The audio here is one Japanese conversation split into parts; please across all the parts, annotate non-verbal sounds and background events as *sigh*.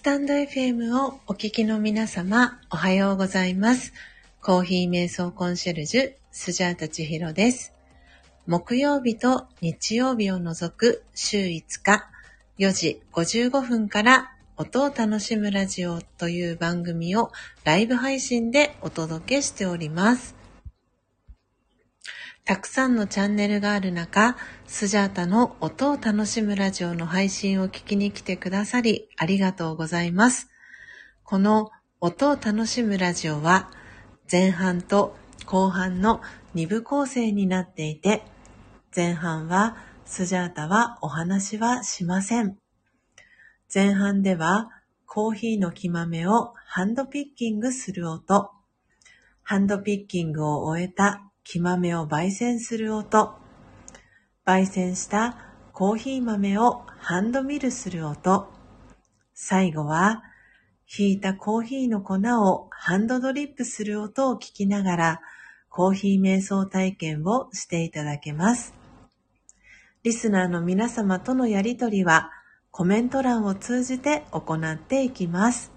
スタンド FM をお聞きの皆様、おはようございます。コーヒー瞑想コンシェルジュ、スジャータチヒロです。木曜日と日曜日を除く週5日、4時55分から音を楽しむラジオという番組をライブ配信でお届けしております。たくさんのチャンネルがある中、スジャータの音を楽しむラジオの配信を聞きに来てくださりありがとうございます。この音を楽しむラジオは前半と後半の2部構成になっていて、前半はスジャータはお話はしません。前半ではコーヒーの木豆をハンドピッキングする音、ハンドピッキングを終えた木豆を焙煎する音、焙煎したコーヒー豆をハンドミルする音、最後はひいたコーヒーの粉をハンドドリップする音を聞きながらコーヒー瞑想体験をしていただけます。リスナーの皆様とのやりとりはコメント欄を通じて行っていきます。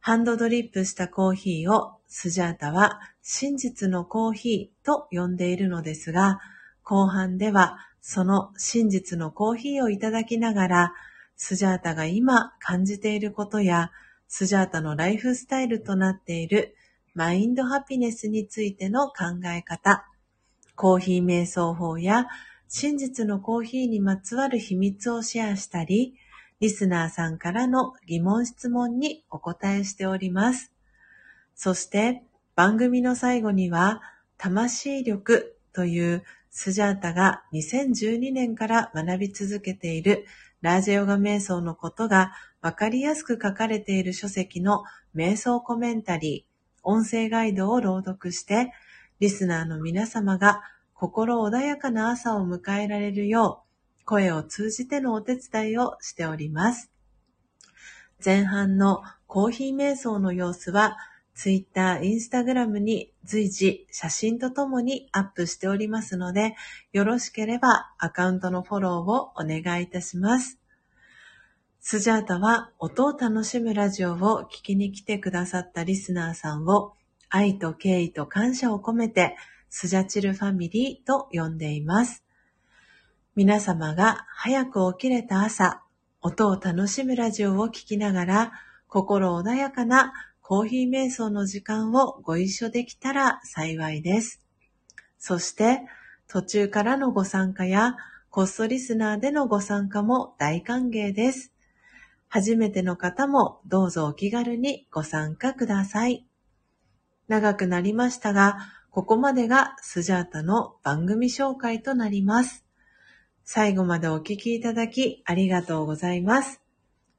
ハンドドリップしたコーヒーをスジャータは真実のコーヒーと呼んでいるのですが、後半ではその真実のコーヒーをいただきながら、スジャータが今感じていることや、スジャータのライフスタイルとなっているマインドハピネスについての考え方、コーヒー瞑想法や真実のコーヒーにまつわる秘密をシェアしたり、リスナーさんからの疑問質問にお答えしております。そして番組の最後には、魂力というスジャータが2012年から学び続けているラージェヨガ瞑想のことがわかりやすく書かれている書籍の瞑想コメンタリー、音声ガイドを朗読して、リスナーの皆様が心穏やかな朝を迎えられるよう、声を通じてのお手伝いをしております。前半のコーヒー瞑想の様子は、ツイッター、インスタグラムに随時写真とともにアップしておりますので、よろしければアカウントのフォローをお願いいたします。スジャータは音を楽しむラジオを聞きに来てくださったリスナーさんを愛と敬意と感謝を込めてスジャチルファミリーと呼んでいます。皆様が早く起きれた朝、音を楽しむラジオを聞きながら心穏やかなコーヒー瞑想の時間をご一緒できたら幸いです。そして、途中からのご参加や、コストリスナーでのご参加も大歓迎です。初めての方もどうぞお気軽にご参加ください。長くなりましたが、ここまでがスジャータの番組紹介となります。最後までお聞きいただきありがとうございます。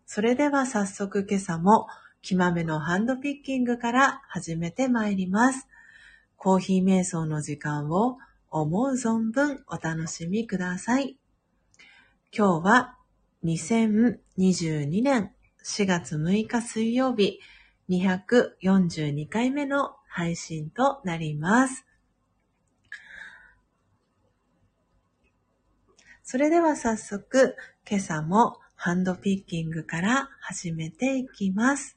それでは早速今朝も木豆のハンドピッキングから始めてまいります。コーヒー瞑想の時間を思う存分お楽しみください。今日は2022年4月6日水曜日242回目の配信となります。それでは早速今朝もハンドピッキングから始めていきます。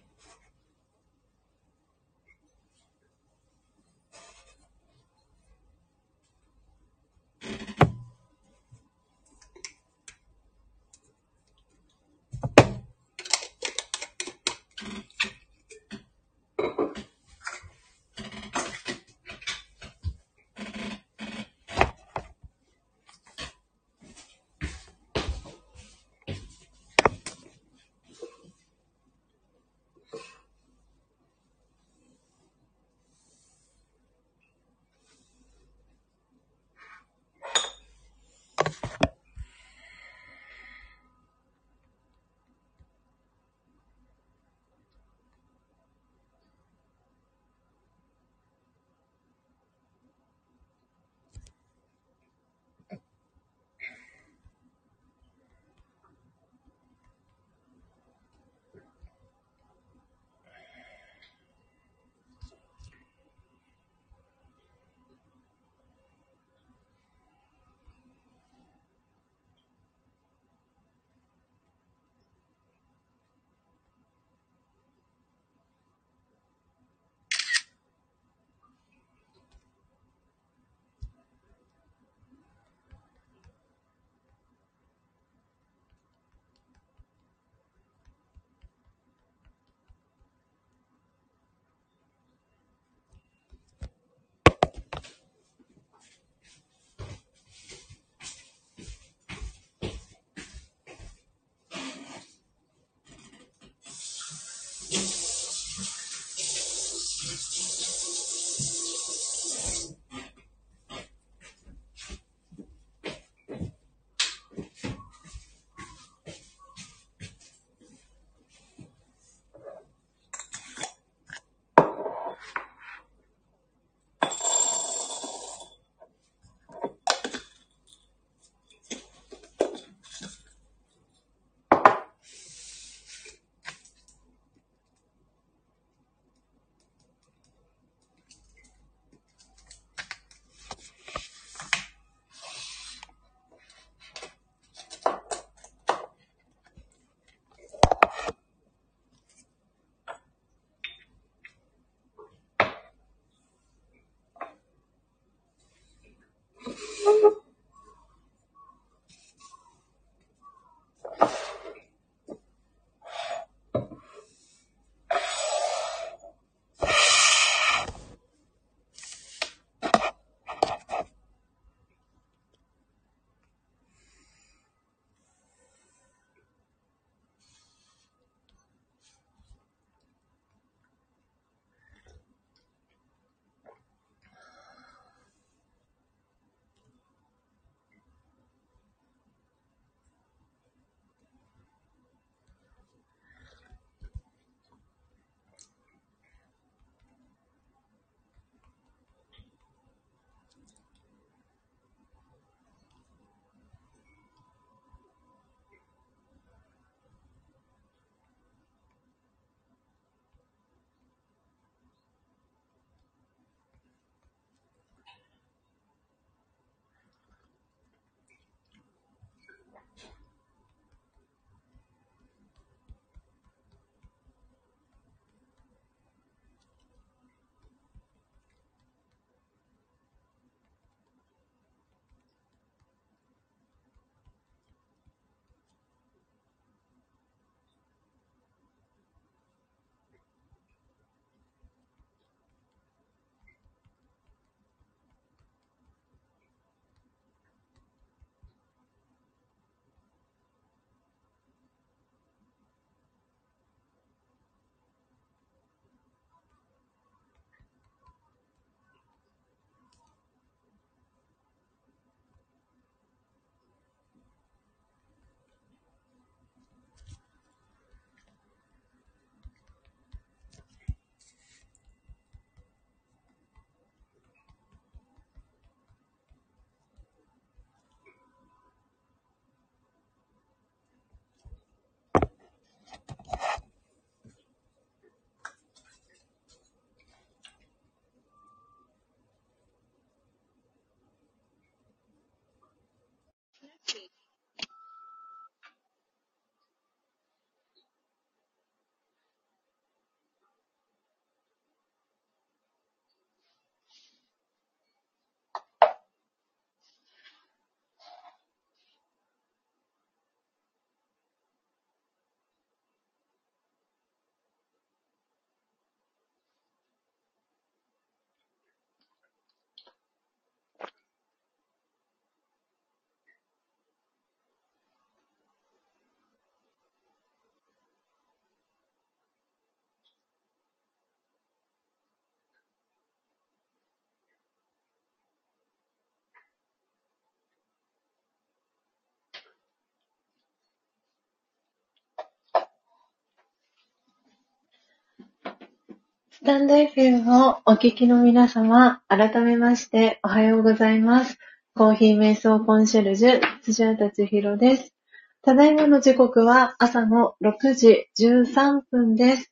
スタンド FM をお聞きの皆様、改めましておはようございます。コーヒー瞑想コンシェルジュ、辻畑千尋です。ただいまの時刻は朝の6時13分です。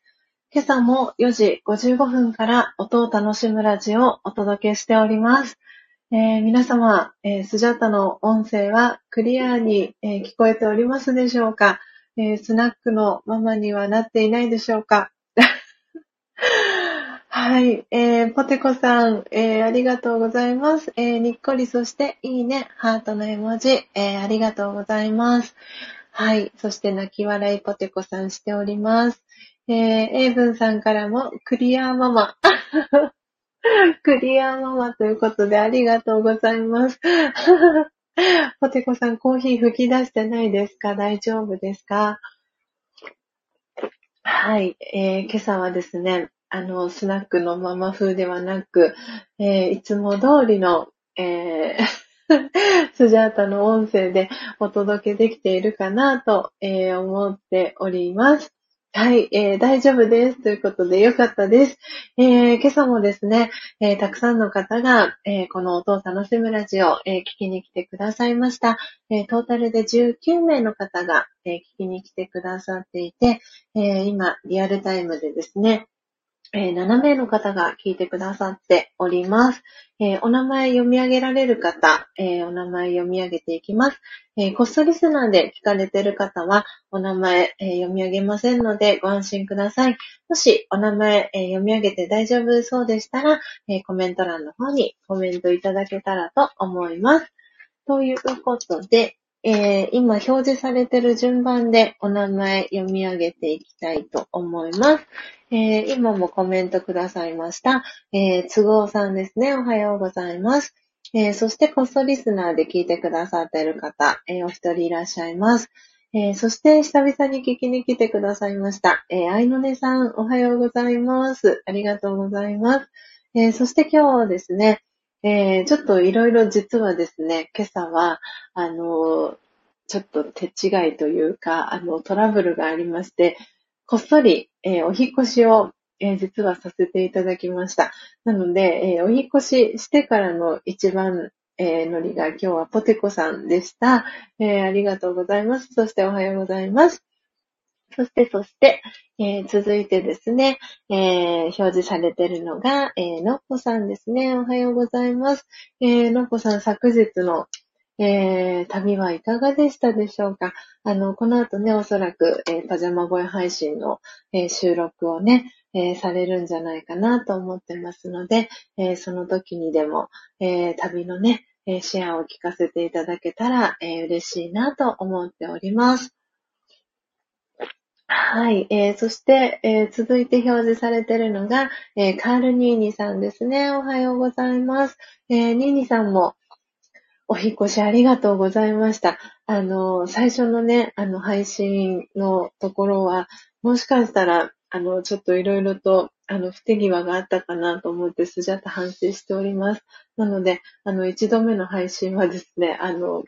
今朝も4時55分から音を楽しむラジオをお届けしております。えー、皆様、えー、スジャタの音声はクリアに、えー、聞こえておりますでしょうか、えスナックのママにはなっていないでしょうか？*laughs* はい、えー、ポテコさん、えー、ありがとうございます。えー、にっこり、そして、いいね、ハートの絵文字、えー、ありがとうございます。はい、そして、泣き笑いポテコさんしております。えー、エイブンさんからも、クリアママ。*laughs* クリアママということで、ありがとうございます。*laughs* ポテコさん、コーヒー吹き出してないですか？大丈夫ですか？はい、えー、今朝はですね、あの、スナックのママ風ではなく、えー、いつも通りの、えー *laughs* スジャータの音声でお届けできているかなと、えー、思っております。はい、えー、大丈夫です。ということで、よかったです。えー、今朝もですね、えー、たくさんの方が、えこの音を楽しむラジオ、え聞きに来てくださいました。えトータルで19名の方が、え聞きに来てくださっていて、え今、リアルタイムでですね、えー、7名の方が聞いてくださっております。えー、お名前読み上げられる方、えー、お名前読み上げていきます。えこっそリスナーで聞かれている方は、お名前、え読み上げませんのでご安心ください。もし、お名前、え読み上げて大丈夫そうでしたら、えコメント欄の方にコメントいただけたらと思います。ということで、えー、今表示されている順番でお名前読み上げていきたいと思います。えー、今もコメントくださいました。えー、都合さんですね。おはようございます。えー、そしてコストリスナーで聞いてくださっている方、えー、お一人いらっしゃいます。えー、そして久々に聞きに来てくださいました。えー、愛のねさん、おはようございます。ありがとうございます。えー、そして今日はですね、えー、ちょっといろいろ実はですね、今朝は、あの、ちょっと手違いというか、あの、トラブルがありまして、こっそり、えー、お引越しを、えー、実はさせていただきました。なので、えー、お引越ししてからの一番、えー、ノリが今日はポテコさんでした、え。ありがとうございます。そしておはようございます。そして、そして、えー、続いてですね、えー、表示されているのが、えー、のっぽさんですね。おはようございます。え、のっぽさん、昨日の、え、旅はいかがでしたでしょうか？あの、この後ね、おそらく、え、パジャマ声配信の、え、収録をね、え、されるんじゃないかなと思ってますので、え、その時にでも、え、旅のね、シェアを聞かせていただけたら、え嬉しいなと思っております。はい。えー、そして、えー、続いて表示されているのが、えー、カールニーニさんですね。おはようございます。えニーニさんも、お引越しありがとうございました。あの、最初のね、あの、配信のところは、もしかしたら、あの、ちょっといろいろと、あの、不手際があったかなと思って、スジャタ反省しております。なので、あの、一度目の配信はですね、あの、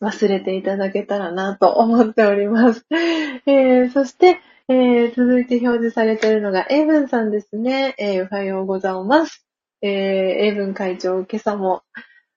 忘れていただけたらなと思っております。*laughs* えー、そして、えー、続いて表示されているのが、エイブンさんですね。えー、おはようございます。えー、エイブン会長、今朝も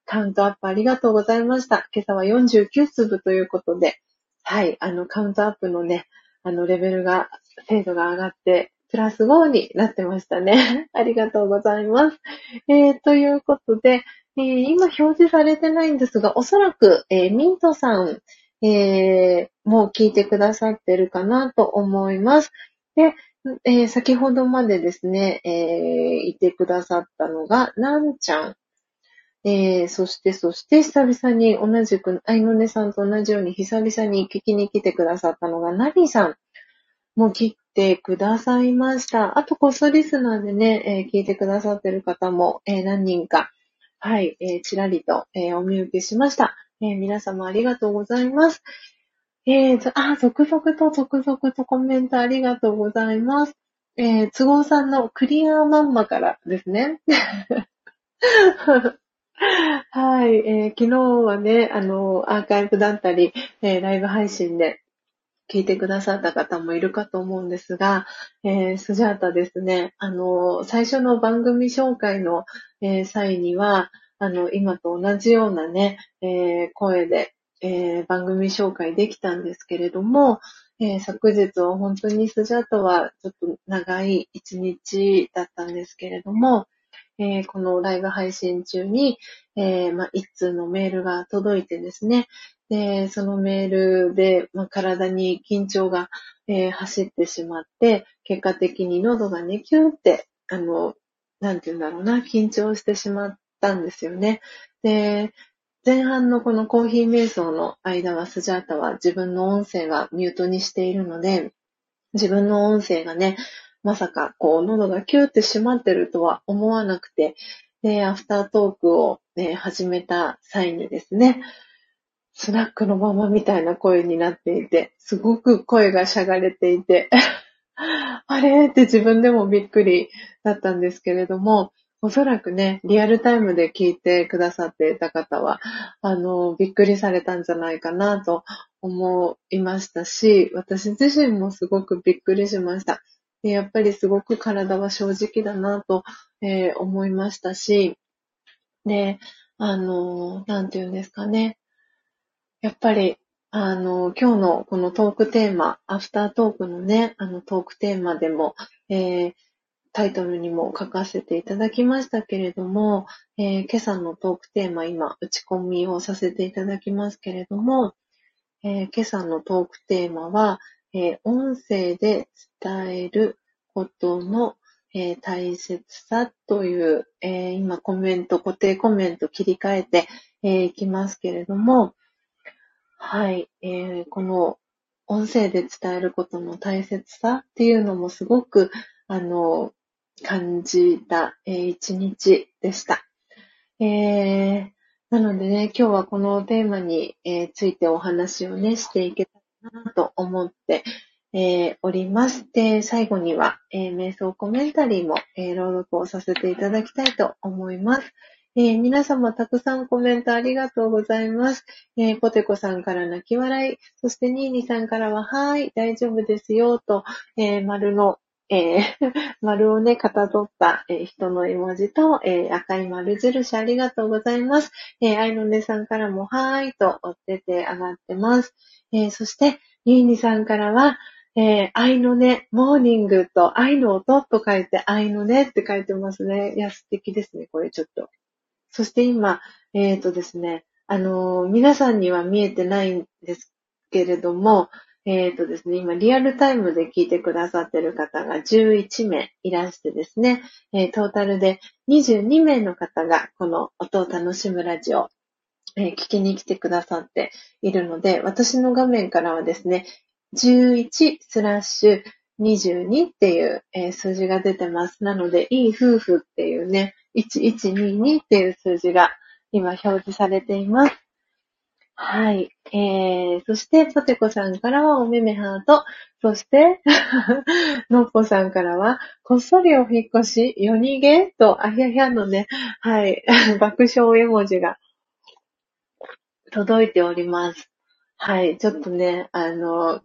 カウントアップありがとうございました。今朝は49粒ということで、はい、あの、カウントアップのね、あの、レベルが、精度が上がって、プラス5になってましたね。*laughs* ありがとうございます。えー、ということで、えー、今表示されてないんですが、おそらく、えー、ミントさん、えー、もう聞いてくださってるかなと思います。で、えー、先ほどまでですね、えー、いてくださったのが、なんちゃん。えー、そして、そして、久々に同じく、あいのねさんと同じように久々に聞きに来てくださったのが、ナビさんも来てくださいました。あと、こそリスナーでね、えー、聞いてくださってる方も、えー、何人かはい、えー、ちらりと、えー、お見受けしました。えー、皆様ありがとうございます。えー、あ、続々と続々とコメントありがとうございます。えー、都合さんのクリアーマンマからですね。*laughs* はい、えー、昨日はね、あの、アーカイブだったり、えー、ライブ配信で聞いてくださった方もいるかと思うんですが、えー、スジャータですね、あの、最初の番組紹介の、えー、際には、あの、今と同じようなね、えー、声で、え番組紹介できたんですけれども、え昨日は本当にスジャータはちょっと長い一日だったんですけれども、えこのライブ配信中に、えまあ、一通のメールが届いてですね、で、そのメールで、まあ、体に緊張が、えー、走ってしまって、結果的に喉がね、キューって、あの、なんて言うんだろうな、緊張してしまったんですよね。で、前半のこのコーヒー瞑想の間は、スジャータは自分の音声はミュートにしているので、自分の音声がね、まさかこう喉がキューって閉まってるとは思わなくて、で、アフタートークを、ね、始めた際にですね、スナックのままみたいな声になっていて、すごく声がしゃがれていて、*laughs* あれ？って自分でもびっくりだったんですけれども、おそらくね、リアルタイムで聞いてくださっていた方は、あの、びっくりされたんじゃないかなと思いましたし、私自身もすごくびっくりしました。やっぱりすごく体は正直だなと、えー、思いましたし、で、あの、なんて言うんですかね。やっぱり、あの、今日のこのトークテーマ、アフタートークのね、あのトークテーマでも、えー、タイトルにも書かせていただきましたけれども、えー、今朝のトークテーマ、今、打ち込みをさせていただきますけれども、えー、今朝のトークテーマは、えー、音声で伝えることの、え大切さという、え今コメント、固定コメント切り替えてい、きますけれども、はい、えー、この音声で伝えることの大切さっていうのもすごく、あの、感じた、えー、一日でした。えー、なのでね、今日はこのテーマに、えー、ついてお話をね、していけたらなと思って、えー、おります。で、最後には、えー、瞑想コメンタリーも、えー、朗読をさせていただきたいと思います。えー、皆様たくさんコメントありがとうございます。えー、ポテコさんから泣き笑い、そしてニーニさんからは、はい、大丈夫ですよ、と、えー、丸の、えー、*laughs* 丸をね、かたどった、え、人の絵文字と、え、赤い丸印ありがとうございます。えー、愛のねさんからも、はーい、と、出て上がってます。え、そして、ニーニさんからは、えー、愛のね、モーニングと愛の音と書いて、愛のねって書いてますね。いや、素敵ですね、これちょっと。そして今、えっ、ー、とですね、あのー、皆さんには見えてないんですけれども、えっ、ー、とですね、今リアルタイムで聞いてくださってる方が11名いらしてですね、え、トータルで22名の方がこの音を楽しむラジオ、え、聞きに来てくださっているので、私の画面からはですね、11スラッシュ22っていう、えー、数字が出てます。なので、いい夫婦っていうね、1122っていう数字が今表示されています。はい。えー、そして、ポテコさんからはおめめハート。そして、*laughs* のっぽさんからは、こっそりお引越し、夜逃げと、あひゃひゃのね、はい、*laughs* 爆笑絵文字が届いております。はい、ちょっとね、あの、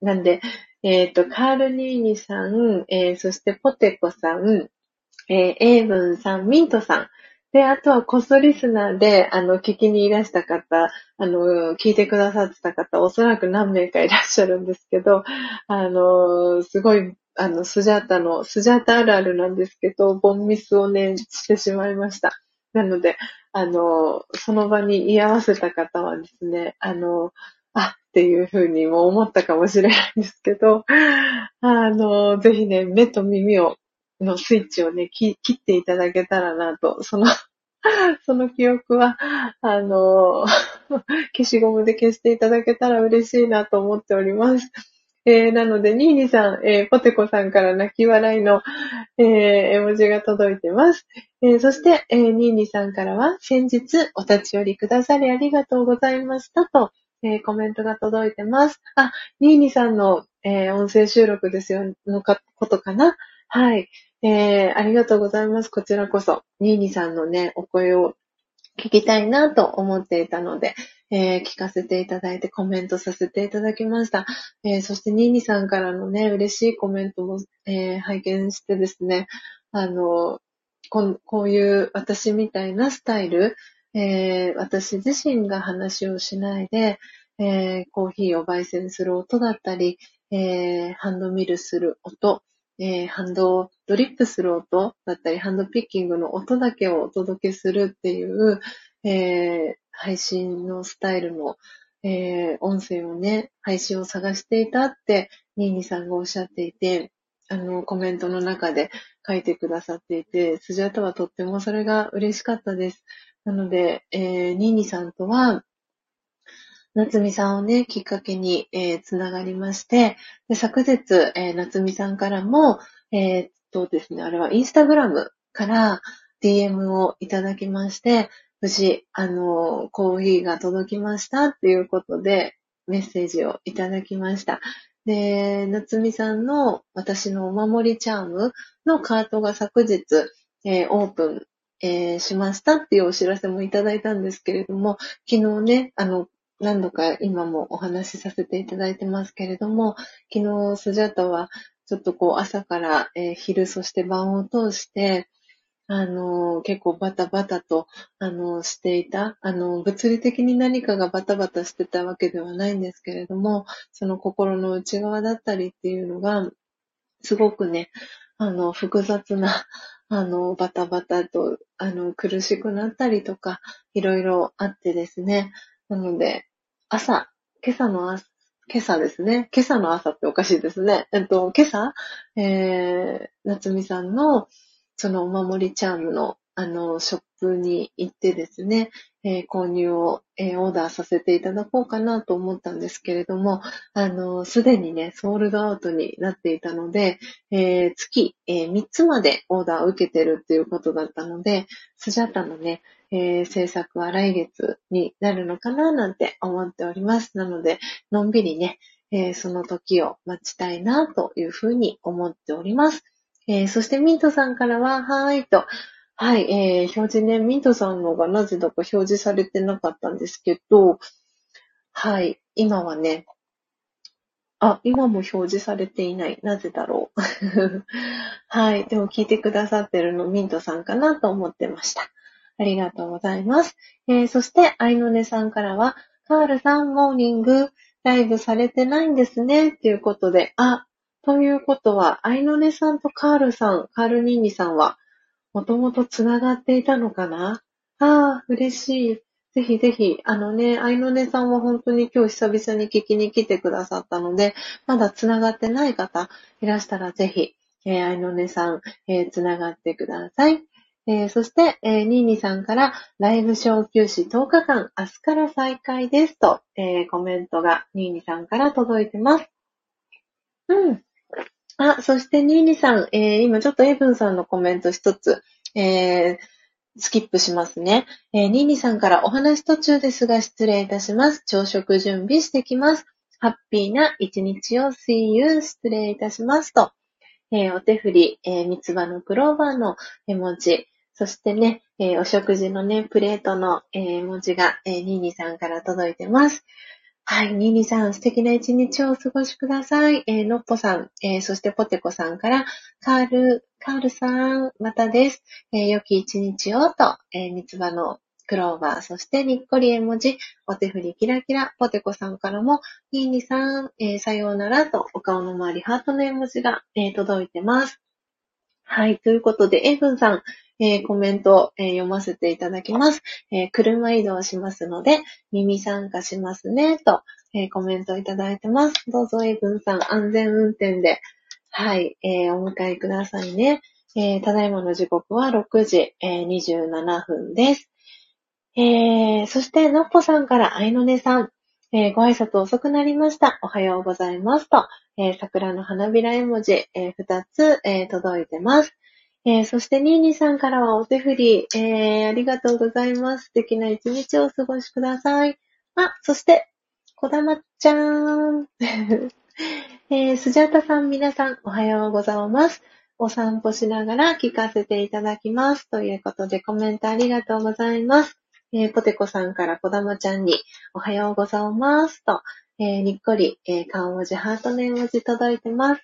なんで、えっ、ー、と、カールニーニさん、えー、そしてポテコさん、えー、エイブンさん、ミントさん。で、あとはコストリスナーで、あの、聞きにいらした方、あの、聞いてくださってた方、おそらく何名かいらっしゃるんですけど、あの、すごい、あの、スジャータの、スジャータあるあるなんですけど、ボンミスをね、してしまいました。なので、あの、その場に居合わせた方はですね、あの、あっていうふうにも思ったかもしれないんですけど、あの、ぜひね、目と耳をのスイッチをね、切っていただけたらなと、その *laughs* その記憶は、あの、*laughs* 消しゴムで消していただけたら嬉しいなと思っております。えー、なので、ニーニさん、えー、ポテコさんから泣き笑いの、えー、絵文字が届いてます。えー、そして、えー、ニーニさんからは、先日お立ち寄りくださりありがとうございましたと、えー、コメントが届いてます。あ、ニーニさんの、えー、音声収録ですよ、のか、ことかな？はい。えー、ありがとうございます。こちらこそ、ニーニさんのね、お声を聞きたいなと思っていたので、えー、聞かせていただいてコメントさせていただきました。えー、そしてニーニさんからのね、嬉しいコメントも、えー、拝見してですね、あの、ここういう私みたいなスタイル、え私自身が話をしないで、えコーヒーを焙煎する音だったり、えハンドミルする音、えハンドドリップする音だったり、ハンドピッキングの音だけをお届けするっていう、え配信のスタイルの、え音声をね、配信を探していたって、ニーニさんがおっしゃっていて、あの、コメントの中で書いてくださっていて、スジャタはとってもそれが嬉しかったです。なので、えー、ニーニさんとは、夏美さんをね、きっかけに、えー、つながりまして、で昨日、えー、夏美さんからも、えー、っとですね、あれはインスタグラムから DM をいただきまして、無事、あの、コーヒーが届きましたっていうことで、メッセージをいただきました。で、夏美さんの私のお守りチャームのカートが昨日、えー、オープン、えー、しましたっていうお知らせもいただいたんですけれども、昨日ね、あの、何度か今もお話しさせていただいてますけれども、昨日スジャタはちょっとこう朝から、えー、昼そして晩を通して、あの、結構バタバタと、あの、していた。あの、物理的に何かがバタバタしてたわけではないんですけれども、その心の内側だったりっていうのが、すごくね、あの、複雑な、あの、バタバタと、あの、苦しくなったりとか、いろいろあってですね。なので、朝、今朝の朝、今朝ですね。今朝の朝っておかしいですね。えっと、今朝、えー、夏美さんの、そのお守りチャームの、あの、ショップに行ってですね、えー、購入を、えー、オーダーさせていただこうかなと思ったんですけれども、あの、すでにね、ソールドアウトになっていたので、えー、月、え3つまでオーダーを受けてるっていうことだったので、スジャタのね、え制作は来月になるのかななんて思っております。なので、のんびりね、えその時を待ちたいなというふうに思っております。えー、そしてミントさんからは、はーいと、はい、えー、表示ね、ミントさんのがなぜだか表示されてなかったんですけど、はい、今はね、あ、今も表示されていない。なぜだろう。*laughs* はい。でも聞いてくださってるのミントさんかなと思ってました。ありがとうございます。えー、そして、アイノネさんからは、カールさん、モーニング、ライブされてないんですね。っていうことで、あ、ということは、アイノネさんとカールさん、カールニンニさんは、もともと繋がっていたのかな？ああ、嬉しい。ぜひぜひ、あのね、アイノネさんは本当に今日久々に聞きに来てくださったので、まだ繋がってない方いらしたらぜひ、えー、アイノネさん、えー、繋がってください。えー、そして、えー、ニーニさんから、ライブ小休止10日間、明日から再開ですと、えー、コメントがニーニさんから届いてます。うん。あ、そしてニーニさん、えー、今ちょっとエブンさんのコメント一つ、え、スキップしますね。えー、ニーニさんからお話途中ですが失礼いたします。朝食準備してきます。ハッピーな一日を See you 失礼いたしますと。え、お手振り、え、三つ葉のクローバーの絵文字、そしてね、えー、お食事のね、プレートの、えー、文字が、えー、ニーニさんから届いてます。はい、ニーニさん、素敵な一日をお過ごしください。えー、のっぽさん、えー、そしてポテコさんから、カール、カールさん、またです。えー、良き一日をと、えー、三つ葉のクローバー、そしてにっこり絵文字、お手振りキラキラ、ポテコさんからも、ニーニさん、えー、さようならと、お顔の周りハートの絵文字が、えー、届いてます。はい、ということで、エブンさん、えー、コメント、えー、読ませていただきます、えー、車移動しますので、耳参加しますね、と、えコメントいただいてます。どうぞ、エブンさん、安全運転で、はい、えお迎えくださいね。えただいまの時刻は6時、え27分です。えそして、のっぽさんから、あいのねさん、えご挨拶遅くなりました。おはようございますと、え桜の花びら絵文字、え2つ、え届いてます。え、そして、ニーニさんからはお手振り、え、ありがとうございます。素敵な一日をお過ごしください。あ、そして、こだまちゃーん。*laughs* え、スジャータさん皆さん、おはようございます。お散歩しながら聞かせていただきます。ということで、コメントありがとうございます。えー、ポテコさんからこだまちゃんにおはようございますと、えー、にっこり、えー、顔文字、ハートの絵文字届いてます。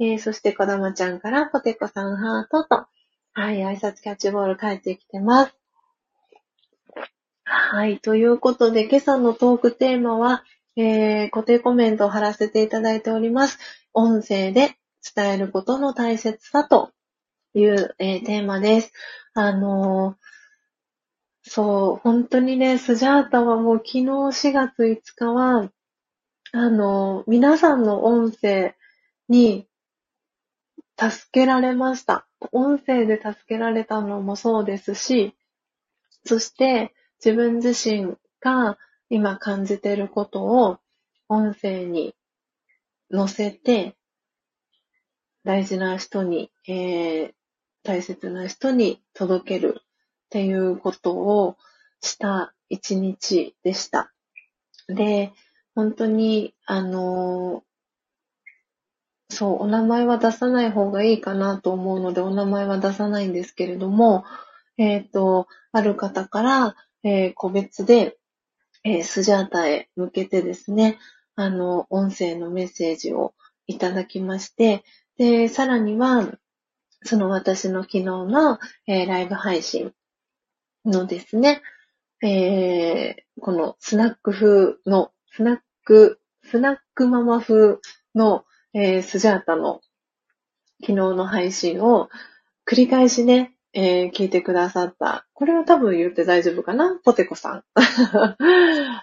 えー、そしてこだまちゃんからポテコさんハートと、はい、挨拶キャッチボール帰ってきてます。はい、ということで、今朝のトークテーマは、えー、固定コメントを貼らせていただいております。音声で伝えることの大切さという、えー、テーマです。あのー、そう、本当にね、スジャータはもう昨日4月5日は、あの、皆さんの音声に助けられました。音声で助けられたのもそうですし、そして自分自身が今感じていることを音声に載せて、大事な人に、えー、大切な人に届けるっていうことをした一日でした。で、本当に、あの、そう、お名前は出さない方がいいかなと思うので、お名前は出さないんですけれども、えっ、ー、と、ある方から、えー、個別で、えー、スジャータへ向けてですね、あの、音声のメッセージをいただきまして、で、さらには、その私の昨日の、えー、ライブ配信のですね、えー、このスナック風の、スナック、スナックママ風の、えー、スジャータの昨日の配信を繰り返しね、えー、聞いてくださった。これは多分言って大丈夫かな？ポテコさん。*laughs*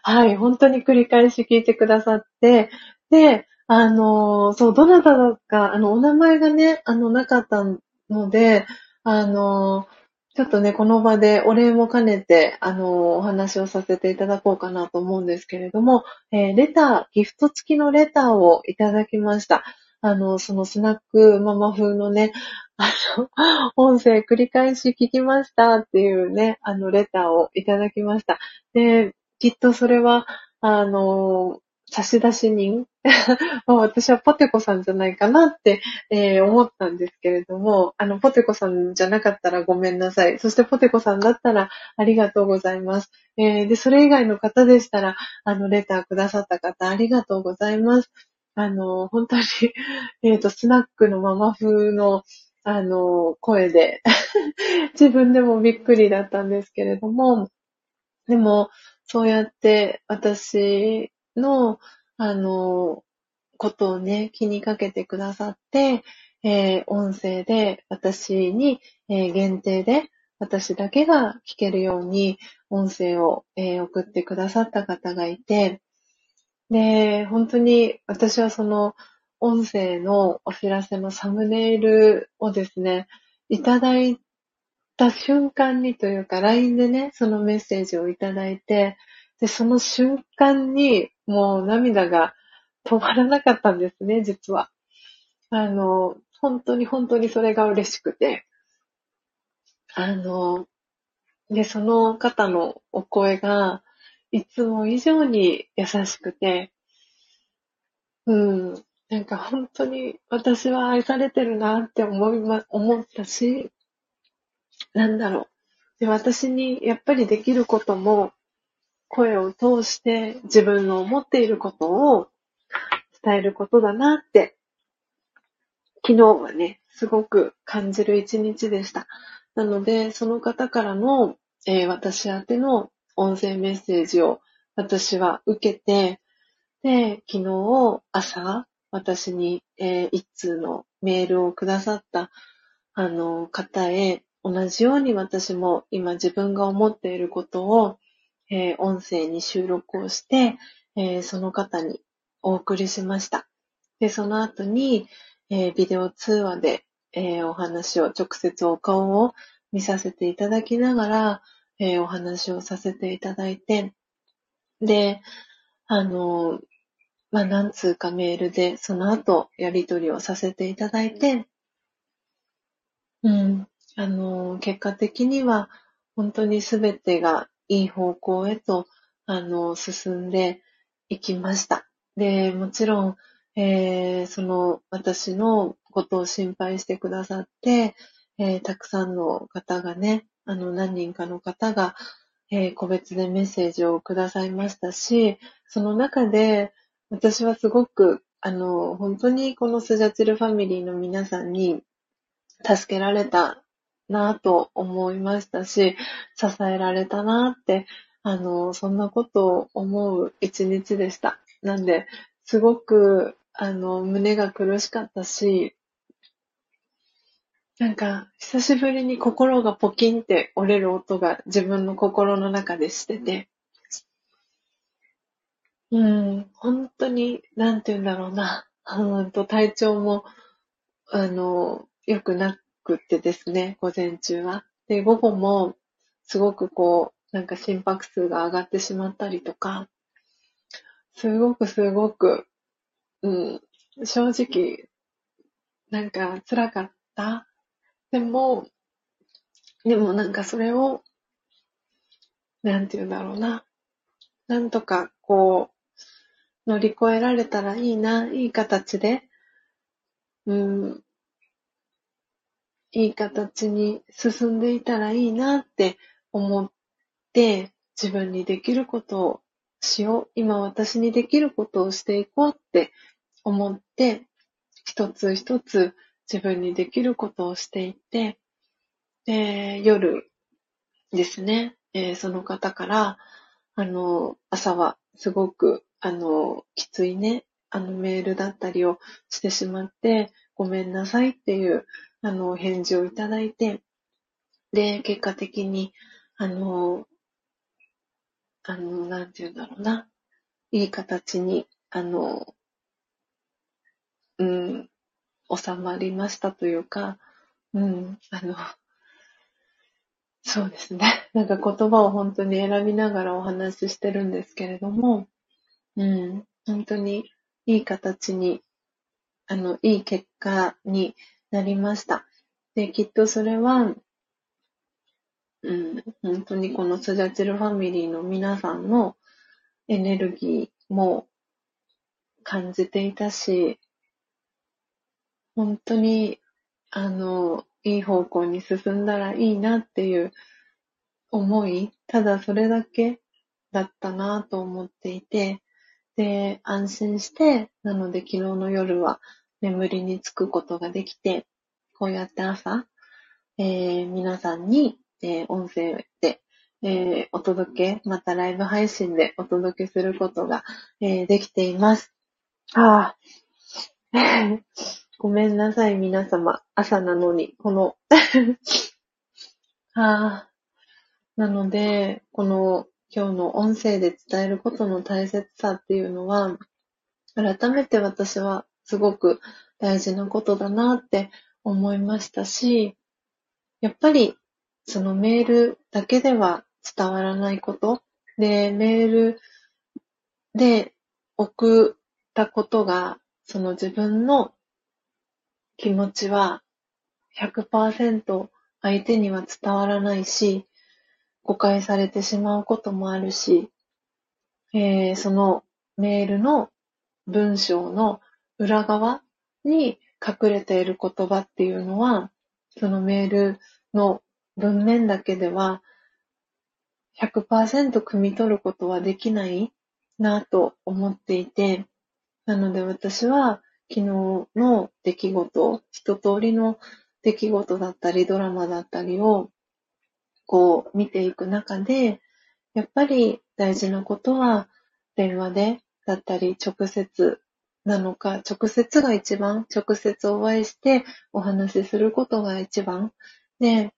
はい、本当に繰り返し聞いてくださって、で、あのー、そう、どなただか、あの、お名前がね、あの、なかったので、あのー、ちょっとね、この場でお礼も兼ねて、あの、お話をさせていただこうかなと思うんですけれども、えー、レター、ギフト付きのレターをいただきました。あの、そのスナックママ風のね、*laughs* あの、音声繰り返し聞きましたっていうね、あの、レターをいただきました。で、きっとそれは、あの、差出人？*laughs* 私はポテコさんじゃないかなって、えー、思ったんですけれども、あの、ポテコさんじゃなかったらごめんなさい。そしてポテコさんだったらありがとうございます。えー、で、それ以外の方でしたら、あの、レターくださった方ありがとうございます。あの、本当にえっ、と、スナックのママ風の、あの、声で *laughs* 自分でもびっくりだったんですけれども、でも、そうやって私の、あの、ことをね、気にかけてくださって、えー、音声で私に、えー、限定で私だけが聞けるように音声を、えー、送ってくださった方がいて、で、本当に私はその音声のお知らせのサムネイルをですね、いただいた瞬間にというか、LINE でね、そのメッセージをいただいて、で、その瞬間にもう涙が止まらなかったんですね、実は。あの、本当に本当にそれが嬉しくて。あの、で、その方のお声が、いつも以上に優しくて、うん、なんか本当に私は愛されてるなって思いま、思ったし、なんだろう。で、私にやっぱりできることも、声を通して自分の思っていることを伝えることだなって、昨日はね、すごく感じる一日でした。なので、その方からの、えー、私宛ての音声メッセージを私は受けて、で、昨日朝、私に、えー、一通のメールをくださった、あの、方へ、同じように私も今自分が思っていることを、えー、音声に収録をして、えー、その方にお送りしました。で、その後に、えビデオ通話で、えお話を、直接お顔を見させていただきながら、えー、お話をさせていただいて、で、あの、まあ、何通かメールで、その後、やりとりをさせていただいて、うん、あの、結果的には、本当にすべてがいい方向へと、あの、進んでいきました。で、もちろん、えー、その、私のことを心配してくださって、えー、たくさんの方がね、あの、何人かの方が、えー、個別でメッセージをくださいましたし、その中で私はすごく、あの、本当にこのスジャチルファミリーの皆さんに助けられたなと思いましたし、支えられたなって、あの、そんなことを思う一日でした。なんで、すごく、あの、胸が苦しかったし、なんか、久しぶりに心がポキンって折れる音が自分の心の中でしてて、うん、本当に、なんて言うんだろうな、うんと体調も、あの、良くなくってですね、午前中は。で、午後も、すごくこう、なんか心拍数が上がってしまったりとか、すごくすごく、うん、正直、なんか辛かった。でも、でもなんかそれを、なんて言うんだろうな。なんとかこう、乗り越えられたらいいな、いい形で、うん、いい形に進んでいたらいいなって思って、自分にできることをしよう。今私にできることをしていこうって思って、一つ一つ自分にできることをしていって、で、夜ですね、えー、その方から、あの、朝はすごく、あの、きついね、あのメールだったりをしてしまって、ごめんなさいっていう、あの、返事をいただいて、で、結果的に、あの、あの、なんて言うんだろうな、いい形に、あの、うん、収まりましたというか、うん、あの、そうですね。*laughs* なんか言葉を本当に選びながらお話ししてるんですけれども、うん、本当にいい形に、あの、いい結果になりました。で、きっとそれは、うん、本当にこのスジャチルファミリーの皆さんのエネルギーも感じていたし、本当に、あの、いい方向に進んだらいいなっていう思い、ただそれだけだったなと思っていて、で、安心して、なので昨日の夜は眠りにつくことができて、こうやって朝、えー、皆さんに、えー、音声で、えー、お届け、またライブ配信でお届けすることが、えー、できています。ああ。*laughs* ごめんなさい、皆様。朝なのに、この *laughs* ああ。なので、この今日の音声で伝えることの大切さっていうのは、改めて私はすごく大事なことだなって思いましたし、やっぱりそのメールだけでは伝わらないこと、で、メールで送ったことが、その自分の気持ちは100%相手には伝わらないし、誤解されてしまうこともあるし、えー、そのメールの文章の裏側に隠れている言葉っていうのは、そのメールの文面だけでは100%汲み取ることはできないなと思っていて、なので私は昨日の出来事、一通りの出来事だったりドラマだったりをこう見ていく中で、やっぱり大事なことは電話でだったり直接なのか、直接が一番、直接お会いしてお話しすることが一番。で、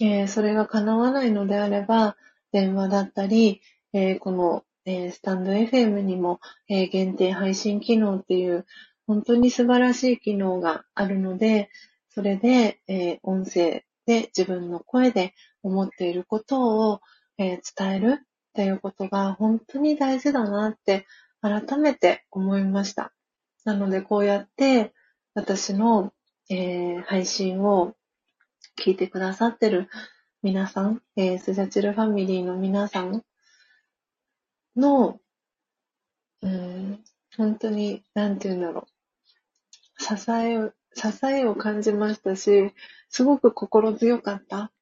えー、それが叶わないのであれば、電話だったり、えー、この、えー、スタンド FM にも、え限定配信機能っていう本当に素晴らしい機能があるので、それで、え音声で自分の声で思っていることを、え伝えるっていうことが本当に大事だなって改めて思いました。なのでこうやって私の、えー、配信を聞いてくださってる皆さん、えー、スジャチルファミリーの皆さんの、うん、本当に、なんて言うんだろう。支えを、支えを感じましたし、すごく心強かった。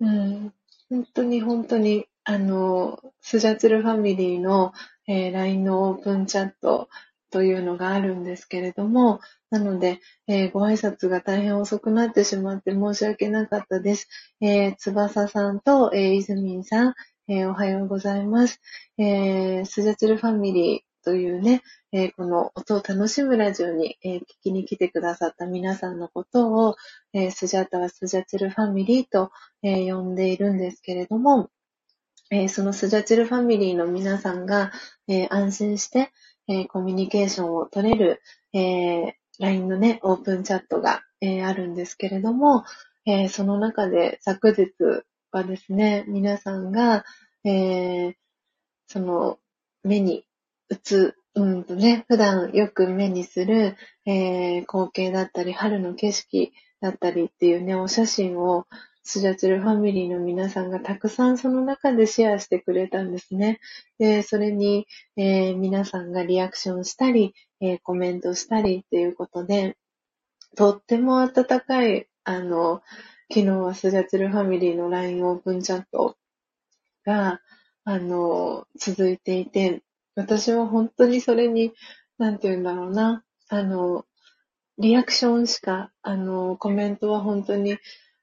うん。本当に本当に、あの、スジャチルファミリーの、えー、LINE のオープンチャットというのがあるんですけれども、なので、えー、ご挨拶が大変遅くなってしまって申し訳なかったです。えー、翼さんと、えー、いずみんさん、えー、おはようございます。えー、スジャチルファミリーというね、えー、この音を楽しむラジオに、え、聞きに来てくださった皆さんのことを、え、スジャタはスジャチルファミリーと、え呼んでいるんですけれども、えそのスジャチルファミリーの皆さんが、え安心して、えコミュニケーションを取れる、え LINE のね、オープンチャットが、えあるんですけれども、えその中で昨日はですね、皆さんが、えーその目にうつ、うんとね、普段よく目にする、えー、光景だったり、春の景色だったりっていうね、お写真をスジャチルファミリーの皆さんがたくさんその中でシェアしてくれたんですね。で、それに、えー、皆さんがリアクションしたり、えー、コメントしたりっていうことで、とっても温かい、あの、昨日はスジャチルファミリーの LINE オープンチャットが、あの、続いていて、私は本当にそれに、なんて言うんだろうな。あの、リアクションしか、あの、コメントは本当に、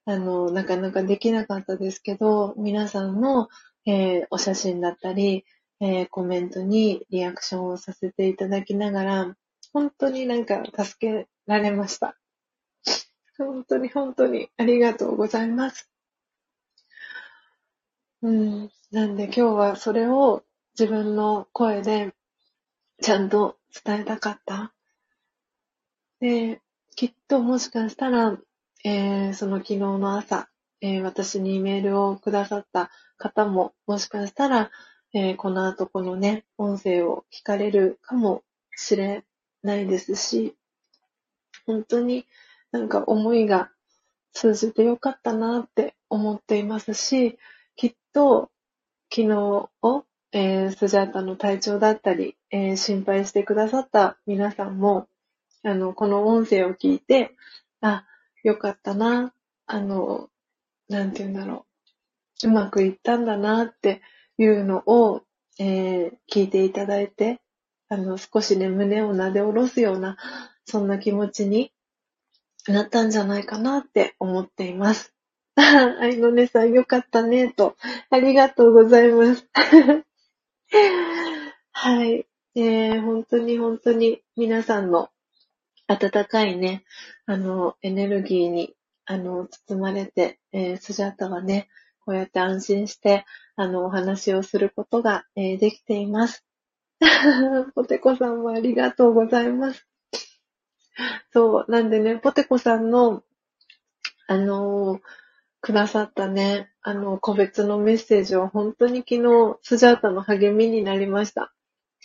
あの、なかなかできなかったですけど、皆さんの、えー、お写真だったり、えー、コメントにリアクションをさせていただきながら、本当になんか助けられました。本当に本当にありがとうございます。うん。なんで今日はそれを自分の声でちゃんと伝えたかった。で、きっともしかしたら、えー、その昨日の朝、えー、私にメールをくださった方も、もしかしたら、えー、この後このね、音声を聞かれるかもしれないですし、本当になんか思いが通じてよかったなって思っていますし、きっと昨日をえー、スジャータの体調だったり、えー、心配してくださった皆さんも、あの、この音声を聞いて、あ、よかったな、あの、なんて言うんだろう、うまくいったんだなっていうのを、えー、聞いていただいて、あの、少しね、胸をなで下ろすような、そんな気持ちになったんじゃないかなって思っています。*laughs* あいのねさんよかったね、と。ありがとうございます。*laughs* はい。えー、本当に本当に皆さんの温かいね、あの、エネルギーに、あの、包まれて、えー、スジャータはね、こうやって安心して、あの、お話をすることが、えー、できています。*laughs* ポテコさんもありがとうございます。そう、なんでね、ポテコさんの、あのー、くださったね、あの、個別のメッセージは本当に昨日、スジャータの励みになりました。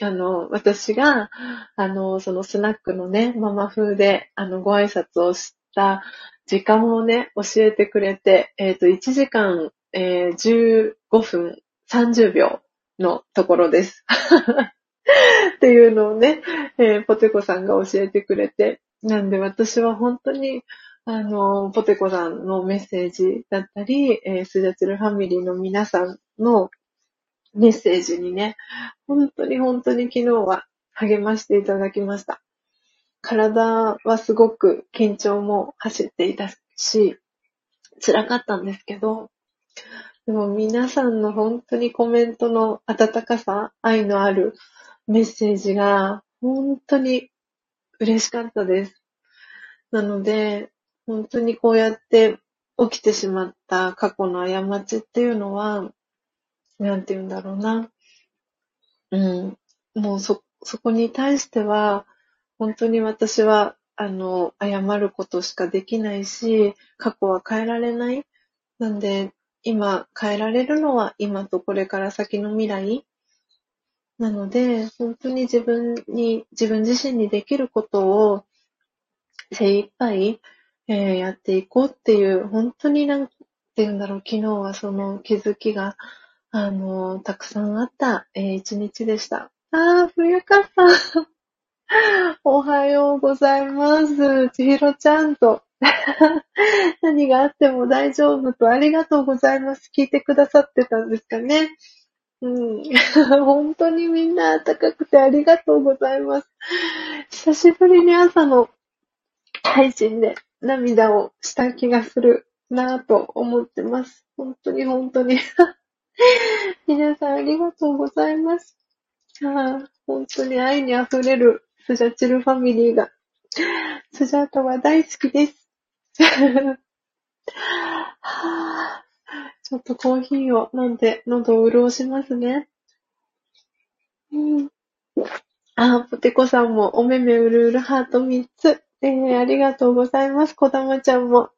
あの、私が、あの、そのスナックのね、ママ風で、あの、ご挨拶をした時間をね、教えてくれて、えっ、ー、と、1時間、えー、15分30秒のところです。*laughs* っていうのをね、えー、ポテコさんが教えてくれて、なんで私は本当に、あの、ポテコさんのメッセージだったり、えー、スジャチルファミリーの皆さんのメッセージにね、本当に本当に昨日は励ましていただきました。体はすごく緊張も走っていたし、辛かったんですけど、でも皆さんの本当にコメントの温かさ、愛のあるメッセージが本当に嬉しかったです。なので、本当にこうやって起きてしまった過去の過ちっていうのは、なんて言うんだろうな。うん。もうそ、そこに対しては、本当に私は、あの、謝ることしかできないし、過去は変えられない。なんで、今変えられるのは今とこれから先の未来。なので、本当に自分に、自分自身にできることを精一杯えー、やっていこうっていう、本当になんて言うんだろう、昨日はその気づきが、あの、たくさんあった、えー、一日でした。あー、冬香さん。おはようございます。ちひろちゃんと、*laughs* 何があっても大丈夫とありがとうございます。聞いてくださってたんですかね。うん。*laughs* 本当にみんな暖かくてありがとうございます。久しぶりに朝の配信で涙をした気がするなぁと思ってます。本当に本当に。*laughs* *laughs* 皆さんありがとうございます。あ本当に愛に溢れるスジャチルファミリーが、スジャータは大好きです。*laughs* はちょっとコーヒーを飲んで喉を潤しますね。うん。あ、ポテコさんもおめめうるうるハート3つ。えー、ありがとうございます。こだまちゃんも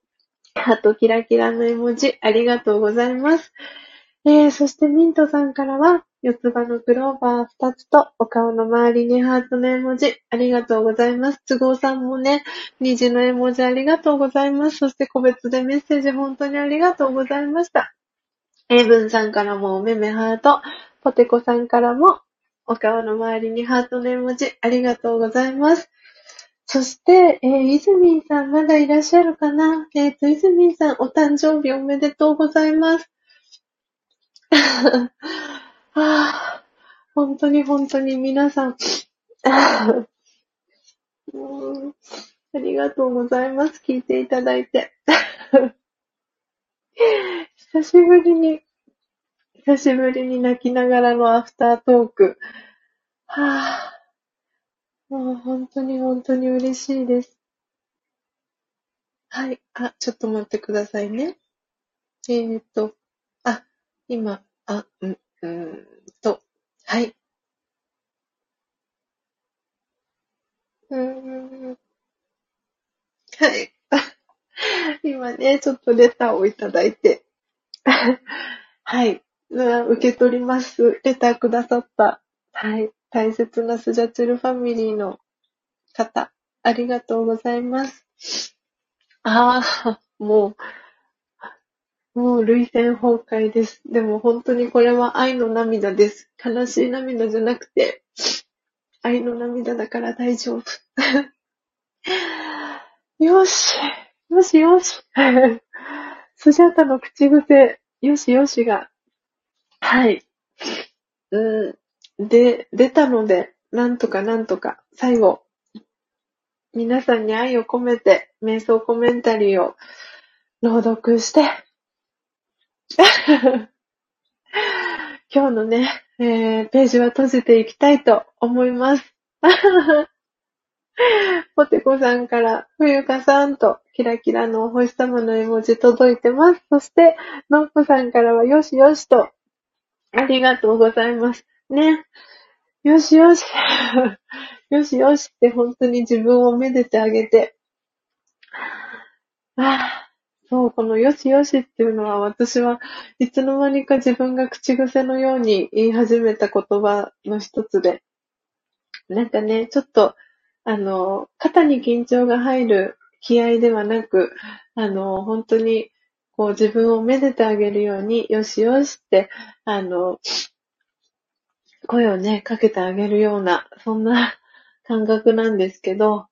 ハートキラキラの絵文字、ありがとうございます。えー、そしてミントさんからは、四つ葉のクローバー二つと、お顔の周りにハートの絵文字、ありがとうございます。都合さんもね、虹の絵文字ありがとうございます。そして個別でメッセージ本当にありがとうございました。エイブンさんからもおめめハート、ポテコさんからも、お顔の周りにハートの絵文字、ありがとうございます。そして、えー、イズミンさんまだいらっしゃるかな？えっ、ー、と、イズミンさんお誕生日おめでとうございます。*laughs* あ本当に本当に皆さんありがとうございます。聞いていただいて。久しぶりに、久しぶりに泣きながらのアフタートーク。はぁ、もう本当に本当に嬉しいです。はい。あ、ちょっと待ってくださいね。えーっと、今、あ、うん、うんと、はい。うーん。はい。*laughs* 今ね、ちょっとレターをいただいて。*laughs* はい。受け取ります。レターくださった。はい。大切なスジャチルファミリーの方、ありがとうございます。ああ、もう、もう涙腺崩壊です。でも本当にこれは愛の涙です。悲しい涙じゃなくて、愛の涙だから大丈夫。*laughs* よし、よしよし。スジャタの口癖、よしよしが、はい。うん、で、出たので、なんとかなんとか、最後、皆さんに愛を込めて、瞑想コメンタリーを朗読して、*laughs* 今日のね、えー、ページは閉じていきたいと思います。*laughs* ポテコさんから、冬香さんと、キラキラのお星様の絵文字届いてます。そして、のっぽさんからは、よしよしと、ありがとうございます。ね。よしよし。*laughs* よしよしって本当に自分をめでてあげて。ああそう、このよしよしっていうのは私はいつの間にか自分が口癖のように言い始めた言葉の一つで、なんかね、ちょっと、あの、肩に緊張が入る気合ではなく、あの、本当に、こう自分をめでてあげるように、よしよしって、あの、声をね、かけてあげるような、そんな感覚なんですけど、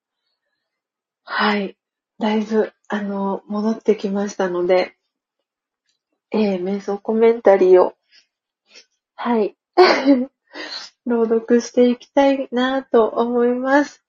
はい。だいぶ、あの、戻ってきましたので、えー、瞑想コメンタリーを、はい、*laughs* 朗読していきたいなと思います。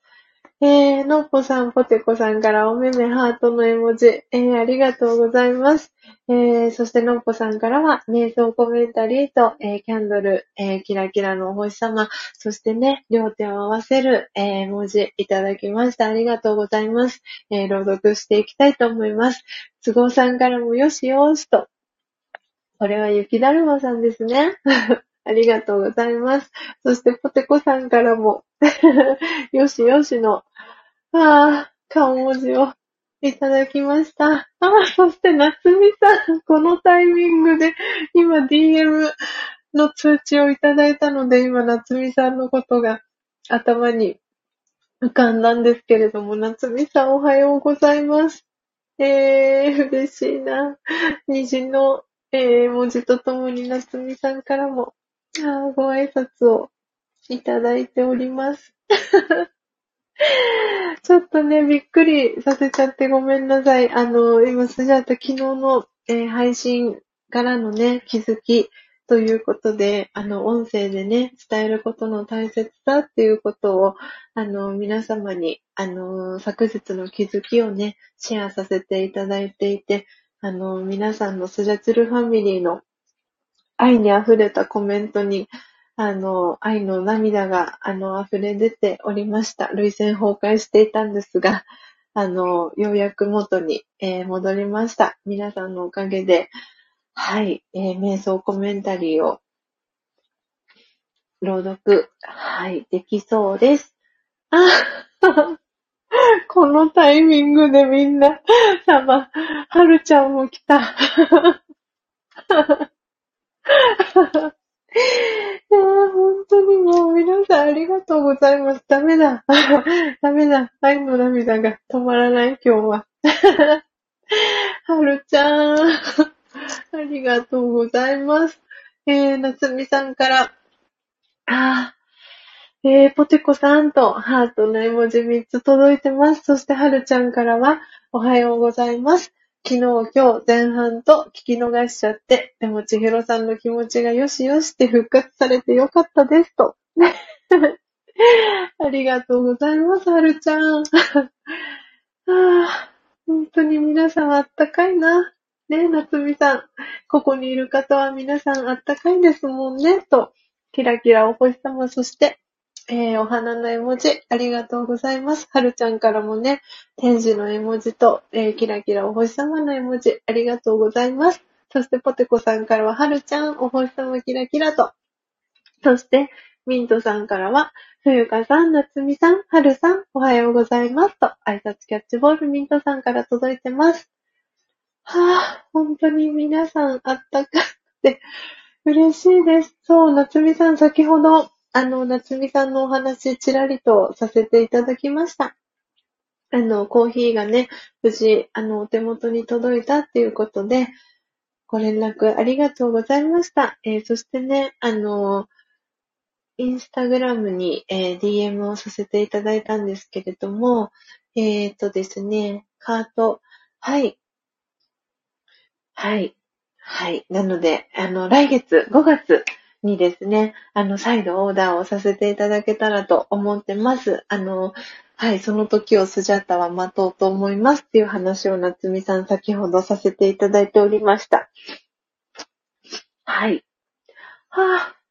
えー、のっぽさん、ぽてこさんからおめめハートの絵文字、えー、ありがとうございます。えー、そしてのっぽさんからは、瞑想コメンタリーと、えー、キャンドル、えー、キラキラのお星様、そしてね、両手を合わせる、えー、文字いただきました。ありがとうございます。えー、朗読していきたいと思います。都合さんからもよしよしと。これは雪だるまさんですね。*laughs* ありがとうございます。そして、ポテコさんからも *laughs* よしよしの、ああ、顔文字をいただきました。ああ、そして、なつみさん、このタイミングで、今 DM の通知をいただいたので、今、なつみさんのことが頭に浮かんだんですけれども、なつみさんおはようございます。えー、嬉しいな。虹の、えー、文字とともになつみさんからもああご挨拶をいただいております。*laughs* ちょっとね、びっくりさせちゃってごめんなさい。あの、今、スジャータ昨日の、えー、配信からのね、気づきということで、あの、音声でね、伝えることの大切さっていうことを、あの、皆様に、あの、昨日の気づきをね、シェアさせていただいていて、あの、皆さんのスジャチルファミリーの愛に溢れたコメントに、あの、愛の涙が、あの、溢れ出ておりました。類線崩壊していたんですが、あの、ようやく元に、えー、戻りました。皆さんのおかげで、はい、えー、瞑想コメンタリーを朗読、はい、できそうです。あ *laughs* このタイミングでみんな、さま、はるちゃんも来た。*laughs* *laughs* いや、本当にもう皆さんありがとうございます。ダメだ。*laughs* ダメだ。愛の涙が止まらない、今日は。*laughs* はるちゃん。ありがとうございます。えー、なつみさんから、あー、えー、ポテコさんとハートの絵文字3つ届いてます。そしてはるちゃんからは、おはようございます。昨日、今日、前半と聞き逃しちゃって、でも千尋さんの気持ちがよしよしって復活されてよかったですと。*laughs* ありがとうございます、はるちゃん。*laughs* あ本当に皆さんあったかいな。ねなつみさん。ここにいる方は皆さんあったかいですもんね、と。キラキラお星様、そして、えー、お花の絵文字、ありがとうございます。はるちゃんからもね、天使の絵文字と、えー、キラキラお星様の絵文字、ありがとうございます。そしてポテコさんからは、はるちゃん、お星様キラキラと。そして、ミントさんからは、冬香さん、夏美さん、はるさん、おはようございますと、挨拶キャッチボールミントさんから届いてます。はぁ、本当に皆さんあったかくて、嬉しいです。そう、夏美さん、先ほど、あの、夏美さんのお話、ちらりとさせていただきました。あの、コーヒーがね、無事、あの、お手元に届いたっていうことで、ご連絡ありがとうございました。えー、そしてね、あの、インスタグラムに、えー、DM をさせていただいたんですけれども、えっ、ー、とですね、カート、はい。はい。はい。なので、あの、来月、5月、にですね、あの、再度オーダーをさせていただけたらと思ってます。あの、はい、その時をスジャタは待とうと思いますっていう話を夏美さん先ほどさせていただいておりました。はい。はぁ、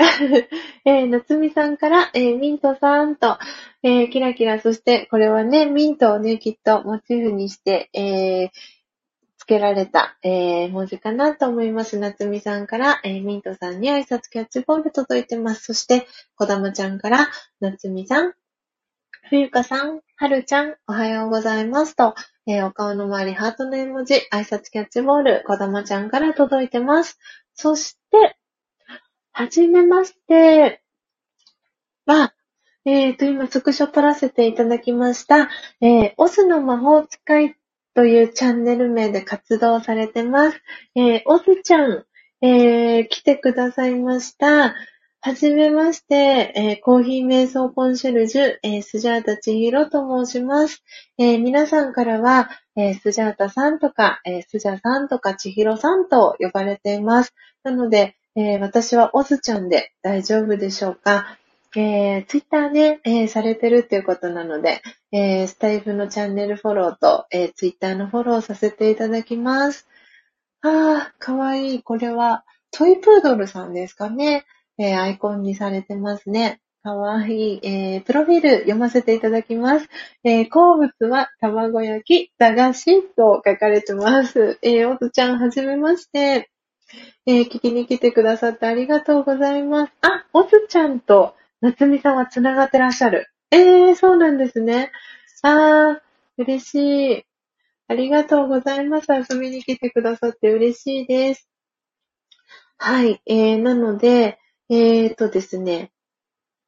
*laughs* えー、夏美さんから、えー、ミントさんと、えー、キラキラ、そして、これはね、ミントをね、きっとモチーフにして、えー、けられた、えー、文字かなと思います。夏美さんから、えー、ミントさんに挨拶キャッチボール届いてます。そして、こだまちゃんから、夏美さん、冬香さん、はるちゃん、おはようございますと、えー、お顔の周りハートの絵文字、挨拶キャッチボール、こだまちゃんから届いてます。そして、はじめまして、は、えっ、ー、と、今、スクショ撮らせていただきました。えー、オスの魔法使いというチャンネル名で活動されてます。えー、おずちゃん、えー、来てくださいました。はじめまして、えー、コーヒー瞑想コンシェルジュ、えー、スジャータ千尋と申します。えー、皆さんからは、えスジャータさんとか、えスジャさんとか千尋さんと呼ばれています。なので、え私はオズちゃんで大丈夫でしょうか？えー、ツイッターね、えー、されてるっていうことなので、えー、スタイフのチャンネルフォローと、えー、ツイッターのフォローさせていただきます。あー、かわいい。これは、トイプードルさんですかね。えー、アイコンにされてますね。かわいい。えー、プロフィール読ませていただきます。えー、好物は卵焼き、駄菓子と書かれてます。えー、おとちゃん、はじめまして。えー、聞きに来てくださってありがとうございます。あ、おずちゃんと夏美さんは繋がってらっしゃる。ええー、そうなんですね。あー、嬉しい。ありがとうございます。遊びに来てくださって嬉しいです。はい。えー、なので、えーとですね。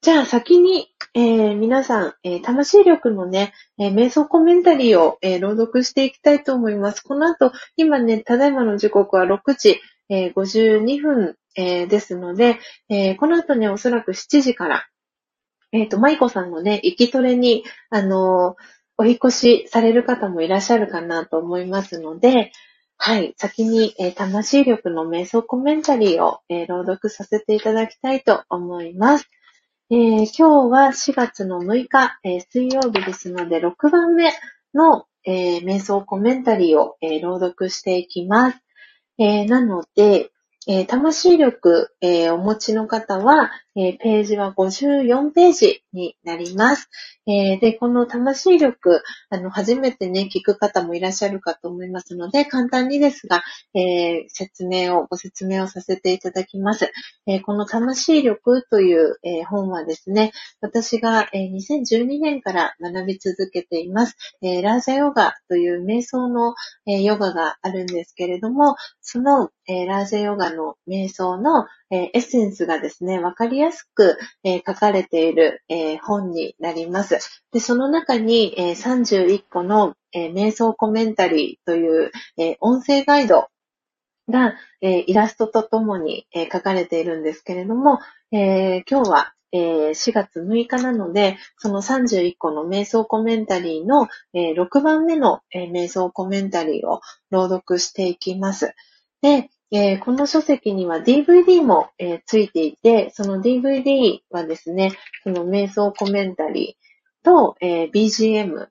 じゃあ先に、えー、皆さん、えー、魂力のね、えー、瞑想コメンタリーを、えー、朗読していきたいと思います。この後、今ね、ただいまの時刻は6時、えー、52分えー、ですので、えー、この後ね、おそらく7時から、えっ、と、舞子さんのね、生きトレに、あの、お引越しされる方もいらっしゃるかなと思いますので、はい、先に、えー、魂力の瞑想コメンタリーを、えー、朗読させていただきたいと思います。えー、今日は4月の6日、え水曜日ですので、6番目の、え瞑想コメンタリーを、え朗読していきます。えなので、えー、魂力、えー、お持ちの方は、えー、ページは54ページになります。えで、この魂力、あの、初めてね、聞く方もいらっしゃるかと思いますので、簡単にですが、え説明を、ご説明をさせていただきます。えこの魂力という、え本はですね、私が、え2012年から学び続けています。えラージャヨガという瞑想の、えヨガがあるんですけれども、その、えラージャヨガの瞑想の、えエッセンスがですね、わかりやすく、え書かれている、え本になります。で、その中に、え31個の、え瞑想コメンタリーという、え音声ガイドが、えイラストとともに、え書かれているんですけれども、え今日は、え4月6日なので、その31個の瞑想コメンタリーの、え6番目の、え瞑想コメンタリーを朗読していきます。で、えー、この書籍には DVD も、えー、ついていて、その DVD はですね、その瞑想コメンタリーと、えー、BGM、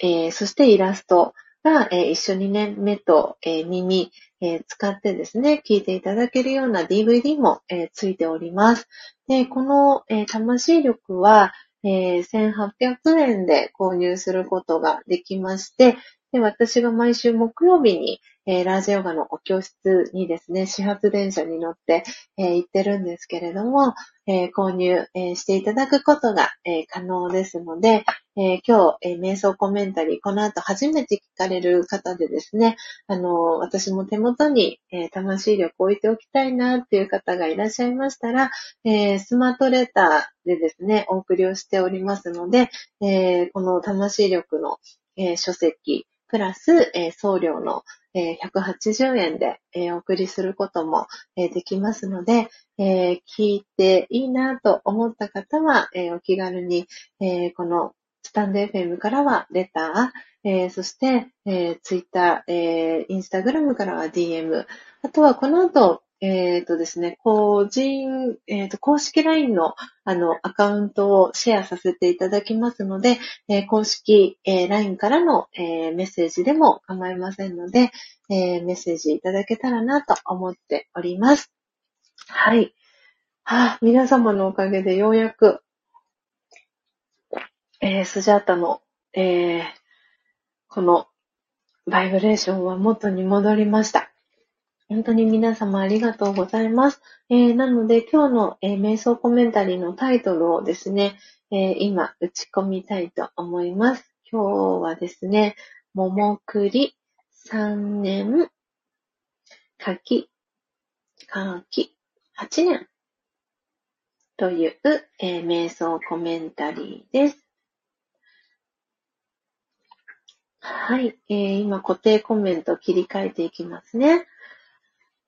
えそしてイラストが、え一緒にね、目と、え耳、え使ってですね、聞いていただけるような DVD も、えついております。で、この、え魂力は、え1800円で購入することができまして、で私が毎週木曜日に、えー、ラージヨガのお教室にですね、始発電車に乗って、えー、行ってるんですけれども、えー、購入、えしていただくことが、え可能ですので、え今日、え瞑想コメンタリー、この後初めて聞かれる方でですね、あの私も手元に、え魂力を置いておきたいなっていう方がいらっしゃいましたら、えスマートレターでですね、お送りをしておりますので、えこの魂力の、え書籍、プラス、えー、送料の、えー、180円で、え、お送りすることも、えできますので、え聞いていいなと思った方は、えお気軽に、えこのスタンド FM からはレター、えそして、えー、ツイッター、えインスタグラムからは DM、あとはこの後、えっ、ー、とですね、個人、えっ、ー、と、公式 LINE の、あの、アカウントをシェアさせていただきますので、えー、公式、え LINE からの、えメッセージでも構いませんので、えメッセージいただけたらなと思っております。はい。はあ、皆様のおかげでようやく、えスジャータの、えこの、バイブレーションは元に戻りました。本当に皆様ありがとうございます。えー、なので今日の、えー、瞑想コメンタリーのタイトルをですね、えー、今打ち込みたいと思います。今日はですね、桃栗3年、柿、柿8年という、え、瞑想コメンタリーです。はい、えー、今固定コメント切り替えていきますね。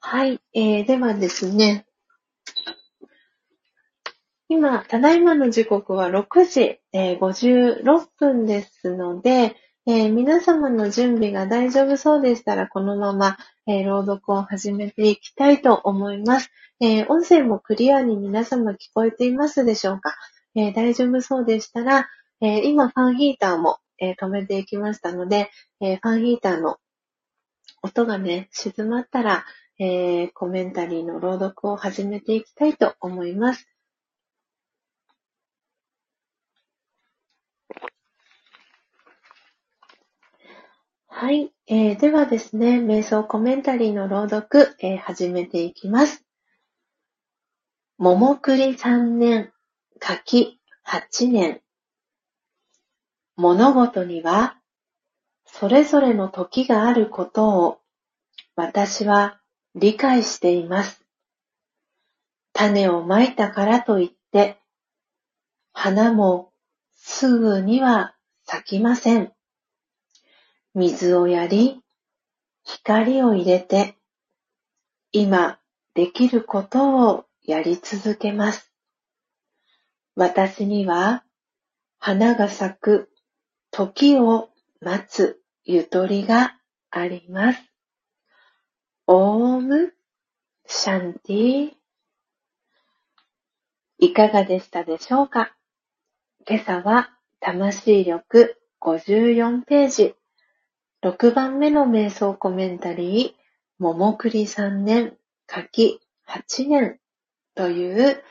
はい、えー、ではですね、今、ただいまの時刻は6時、えー、56分ですので、えー、皆様の準備が大丈夫そうでしたら、このまま、えー、朗読を始めていきたいと思います。え音声もクリアに皆様聞こえていますでしょうか、え大丈夫そうでしたら、え今、ファンヒーターも、え止めていきましたので、えファンヒーターの音がね、静まったら、えー、コメンタリーの朗読を始めていきたいと思います。はい、えー、ではですね、瞑想コメンタリーの朗読、えー、始めていきます。桃栗三年、柿八年。物事には、それぞれの時があることを、私は理解しています。種をまいたからといって、花もすぐには咲きません。水をやり、光を入れて、今できることをやり続けます。私には花が咲く時を待つゆとりがあります。オーム？シャンティ？いかがでしたでしょうか？今朝は魂力54ページ。6番目の瞑想コメンタリー桃栗3年夏季8年という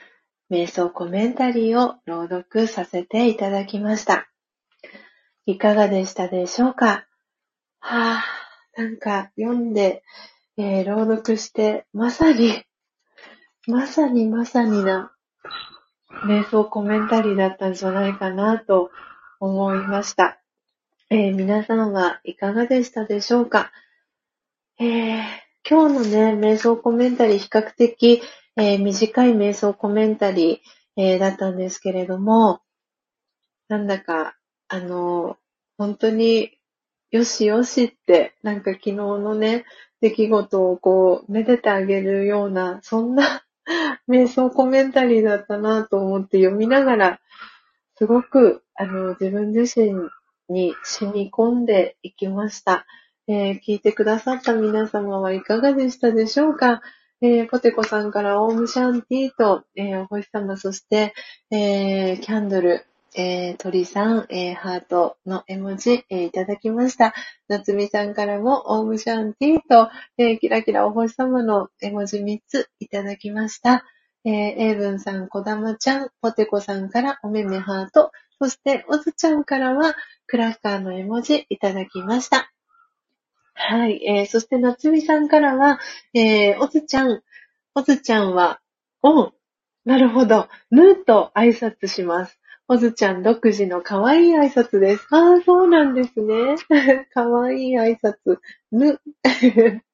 瞑想コメンタリーを朗読させていただきました。いかがでしたでしょうか？はぁ、なんか読んで、えー、朗読して、まさに、まさにまさにな瞑想コメンタリーだったんじゃないかなと思いました。えー、皆さんはいかがでしたでしょうか、えー、今日のね、瞑想コメンタリー比較的、えー、短い瞑想コメンタリー、え、だったんですけれども、なんだか、あの、本当に、よしよしって、なんか昨日のね、出来事をこう、めでてあげるような、そんな *laughs* 瞑想コメンタリーだったなと思って読みながら、すごく、あの、自分自身に染み込んでいきました。えー、聞いてくださった皆様はいかがでしたでしょうか？えー、ポテコさんからオームシャンティーと、えー、お星様、そして、えー、キャンドル、えー、鳥さん、えー、ハートの絵文字、えー、いただきました。夏美さんからも、オームシャンティーと、えー、キラキラお星様の絵文字3ついただきました。えー、エイブンさん、こだまちゃん、ポテコさんからおめめハート、そして、おずちゃんからは、クラッカーの絵文字いただきました。はい。えー、そして、夏美さんからは、えー、おずちゃん、おずちゃんは、おなるほど、ぬと挨拶します。おずちゃん独自の可愛い挨拶です。ああ、そうなんですね。*laughs* 可愛い挨拶。ぬ。*laughs*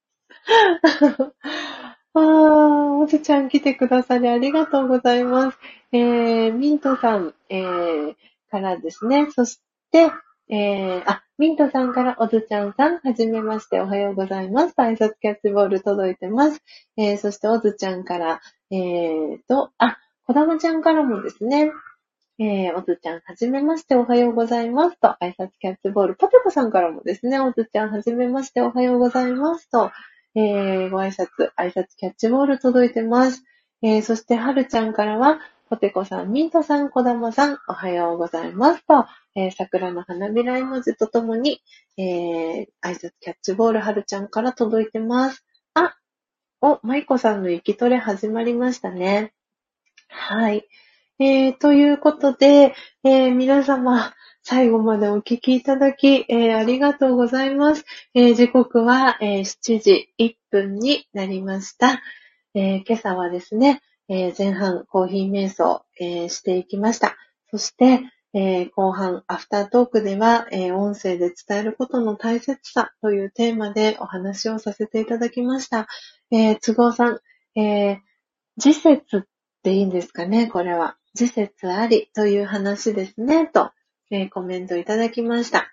ああ、おずちゃん来てくださりありがとうございます。えー、ミントさん、えー、からですね。そして、えー、あ、ミントさんからおずちゃんさん、はじめましておはようございます。挨拶キャッチボール届いてます。えー、そしておずちゃんから、えーと、あ、こだまちゃんからもですね、えー、おずちゃんはじめましておはようございますと、挨拶キャッチボール、ポテコさんからもですね、おずちゃんはじめましておはようございますと、えー、ご挨拶、挨拶キャッチボール届いてます。えー、そして、はるちゃんからは、ポテコさん、ミントさん、こだまさん、おはようございますと、えー、桜の花びら絵文字とともに、えー、挨拶キャッチボールはるちゃんから届いてます。あ、お、まいこさんの息トレ始まりましたね。はい。えー、ということで、えー、皆様、最後までお聞きいただき、えー、ありがとうございます。え、時刻は、え、7時1分になりました。え、今朝はですね、え、前半コーヒー瞑想、え、していきました。そして、え、後半アフタートークでは、え音声で伝えることの大切さというテーマでお話をさせていただきました。え都合さん、え時節っていいんですかね、これは。時節ありという話ですね、と、えコメントいただきました。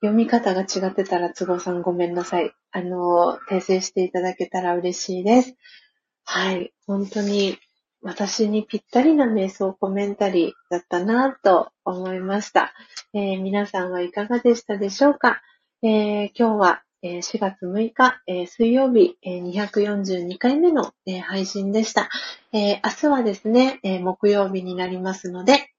読み方が違ってたら、都合さんごめんなさい。あの、訂正していただけたら嬉しいです。はい。本当に私にぴったりな瞑想コメンタリーだったなと思いました。えー、皆さんはいかがでしたでしょうか、えー、今日は4月6日、水曜日、242回目の、配信でした。明日はですね、木曜日になりますので、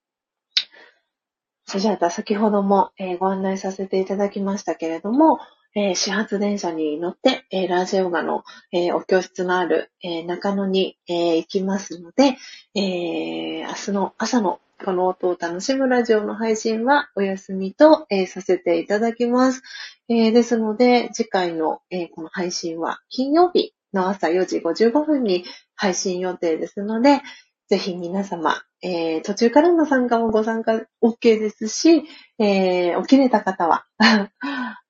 それじゃあ先ほども、ご案内させていただきましたけれども、えー、始発電車に乗って、えー、ラージオガの、えー、お教室のある、え中野に、え行きますので、え明日の朝のこの音を楽しむラジオの配信はお休みと、えさせていただきます。えですので、次回の、えこの配信は金曜日の朝4時55分に配信予定ですので、ぜひ皆様、えー、途中からの参加もご参加 OK ですし、えー、起きれた方は *laughs*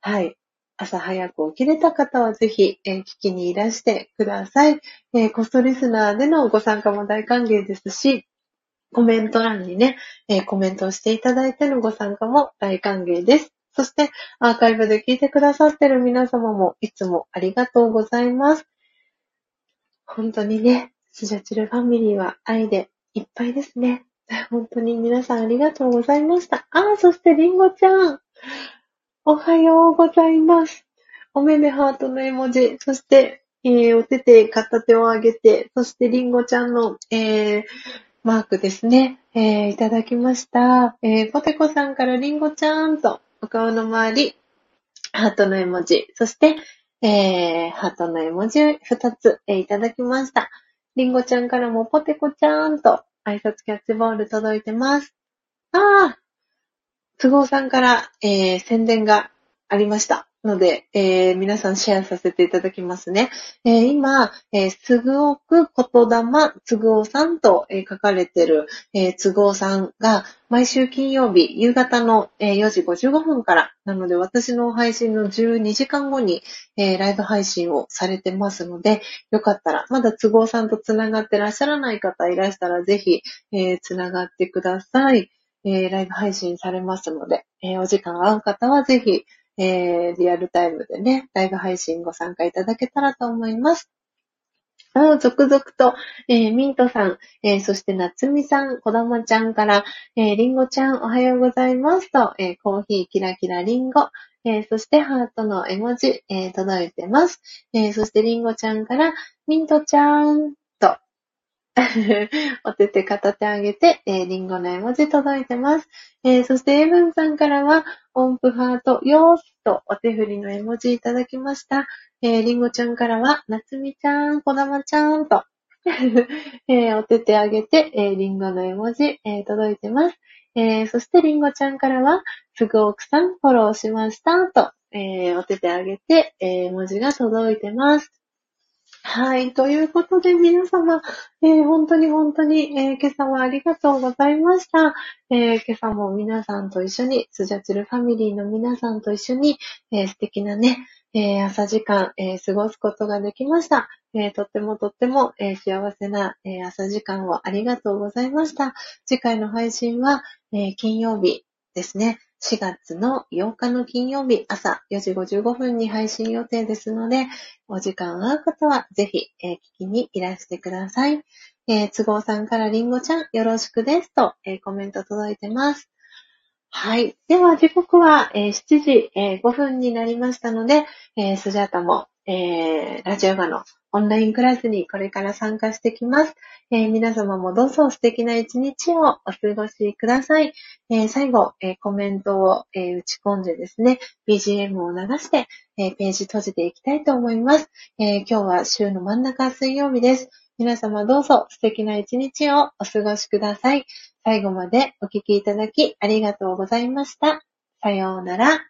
はい、朝早く起きれた方はぜひ、えー、聞きにいらしてください、えー、コストリスナーでのご参加も大歓迎ですし、コメント欄にね、えー、コメントをしていただいてのご参加も大歓迎です。そして、アーカイブで聞いてくださってる皆様もいつもありがとうございます。本当にね、スジャチルファミリーは愛でいっぱいですね。本当に皆さんありがとうございました。あ、そしてりんごちゃん。おはようございます。おめめハートの絵文字、そして、えー、お手手、片手を上げて、そしてりんごちゃんの、えー、マークですね、えー、いただきました。えー、ポテコさんからりんごちゃんと、お顔の周り、ハートの絵文字、そして、えー、ハートの絵文字二つ、えー、いただきました。りんごちゃんからもポテコちゃんと挨拶キャッチボール届いてます。ああ都合さんから、えー、宣伝がありました。ので、えー、皆さんシェアさせていただきますね。えー、今、えー、すぐおく言霊つぐおさんと、えー、書かれてる、えー、つぐおさんが毎週金曜日夕方の、えー、4時55分からなので私の配信の12時間後に、えー、ライブ配信をされてますのでよかったらまだつぐおさんとつながってらっしゃらない方いらしたらぜひ、えー、つながってください。えー、ライブ配信されますので、えー、お時間合う方はぜひ、えー、リアルタイムでね、ライブ配信ご参加いただけたらと思います。あ続々と、えー、ミントさん、えー、そしてなつみさん、こだまちゃんから、えー、りんごちゃんおはようございますと、えー、コーヒーキラキラりんご、えー、そしてハートの絵文字、えー、届いてます。えー、そしてりんごちゃんから、ミントちゃん、*laughs* お手手片手上げて、えー、リンゴの絵文字届いてます。えー、そして、エブンさんからは、音符ハート、よーすとお手振りの絵文字いただきました。えー、リンゴちゃんからは、なつみちゃん、こだまちゃんと、*laughs* えー、お手手上げて、えー、リンゴの絵文字、えー、届いてます。えー、そして、リンゴちゃんからは、すぐ奥さんフォローしましたと、えー、お手手上げて、えー、文字が届いてます。はい。ということで、皆様、えー、本当に本当に、えー、今朝はありがとうございました。えー、今朝も皆さんと一緒に、スジャチルファミリーの皆さんと一緒に、え素敵なね、え朝時間、え過ごすことができました。えとってもとっても、え幸せな、え朝時間をありがとうございました。次回の配信は、え金曜日ですね。4月の8日の金曜日朝4時55分に配信予定ですので、お時間合う方はぜひ、えー、聞きにいらしてください。えー、都合さんからりんごちゃんよろしくですと、えー、コメント届いてます。はい。では、時刻は、え、7時、え、5分になりましたので、えー、スジャータも、えー、ラジオガのオンラインクラスにこれから参加してきます。えー、皆様もどうぞ素敵な一日をお過ごしください。えー、最後、えー、コメントを、え打ち込んでですね、BGM を流して、えページ閉じていきたいと思います、え今日は週の真ん中水曜日です。皆様どうぞ素敵な一日をお過ごしください。最後までお聴きいただきありがとうございました。さようなら。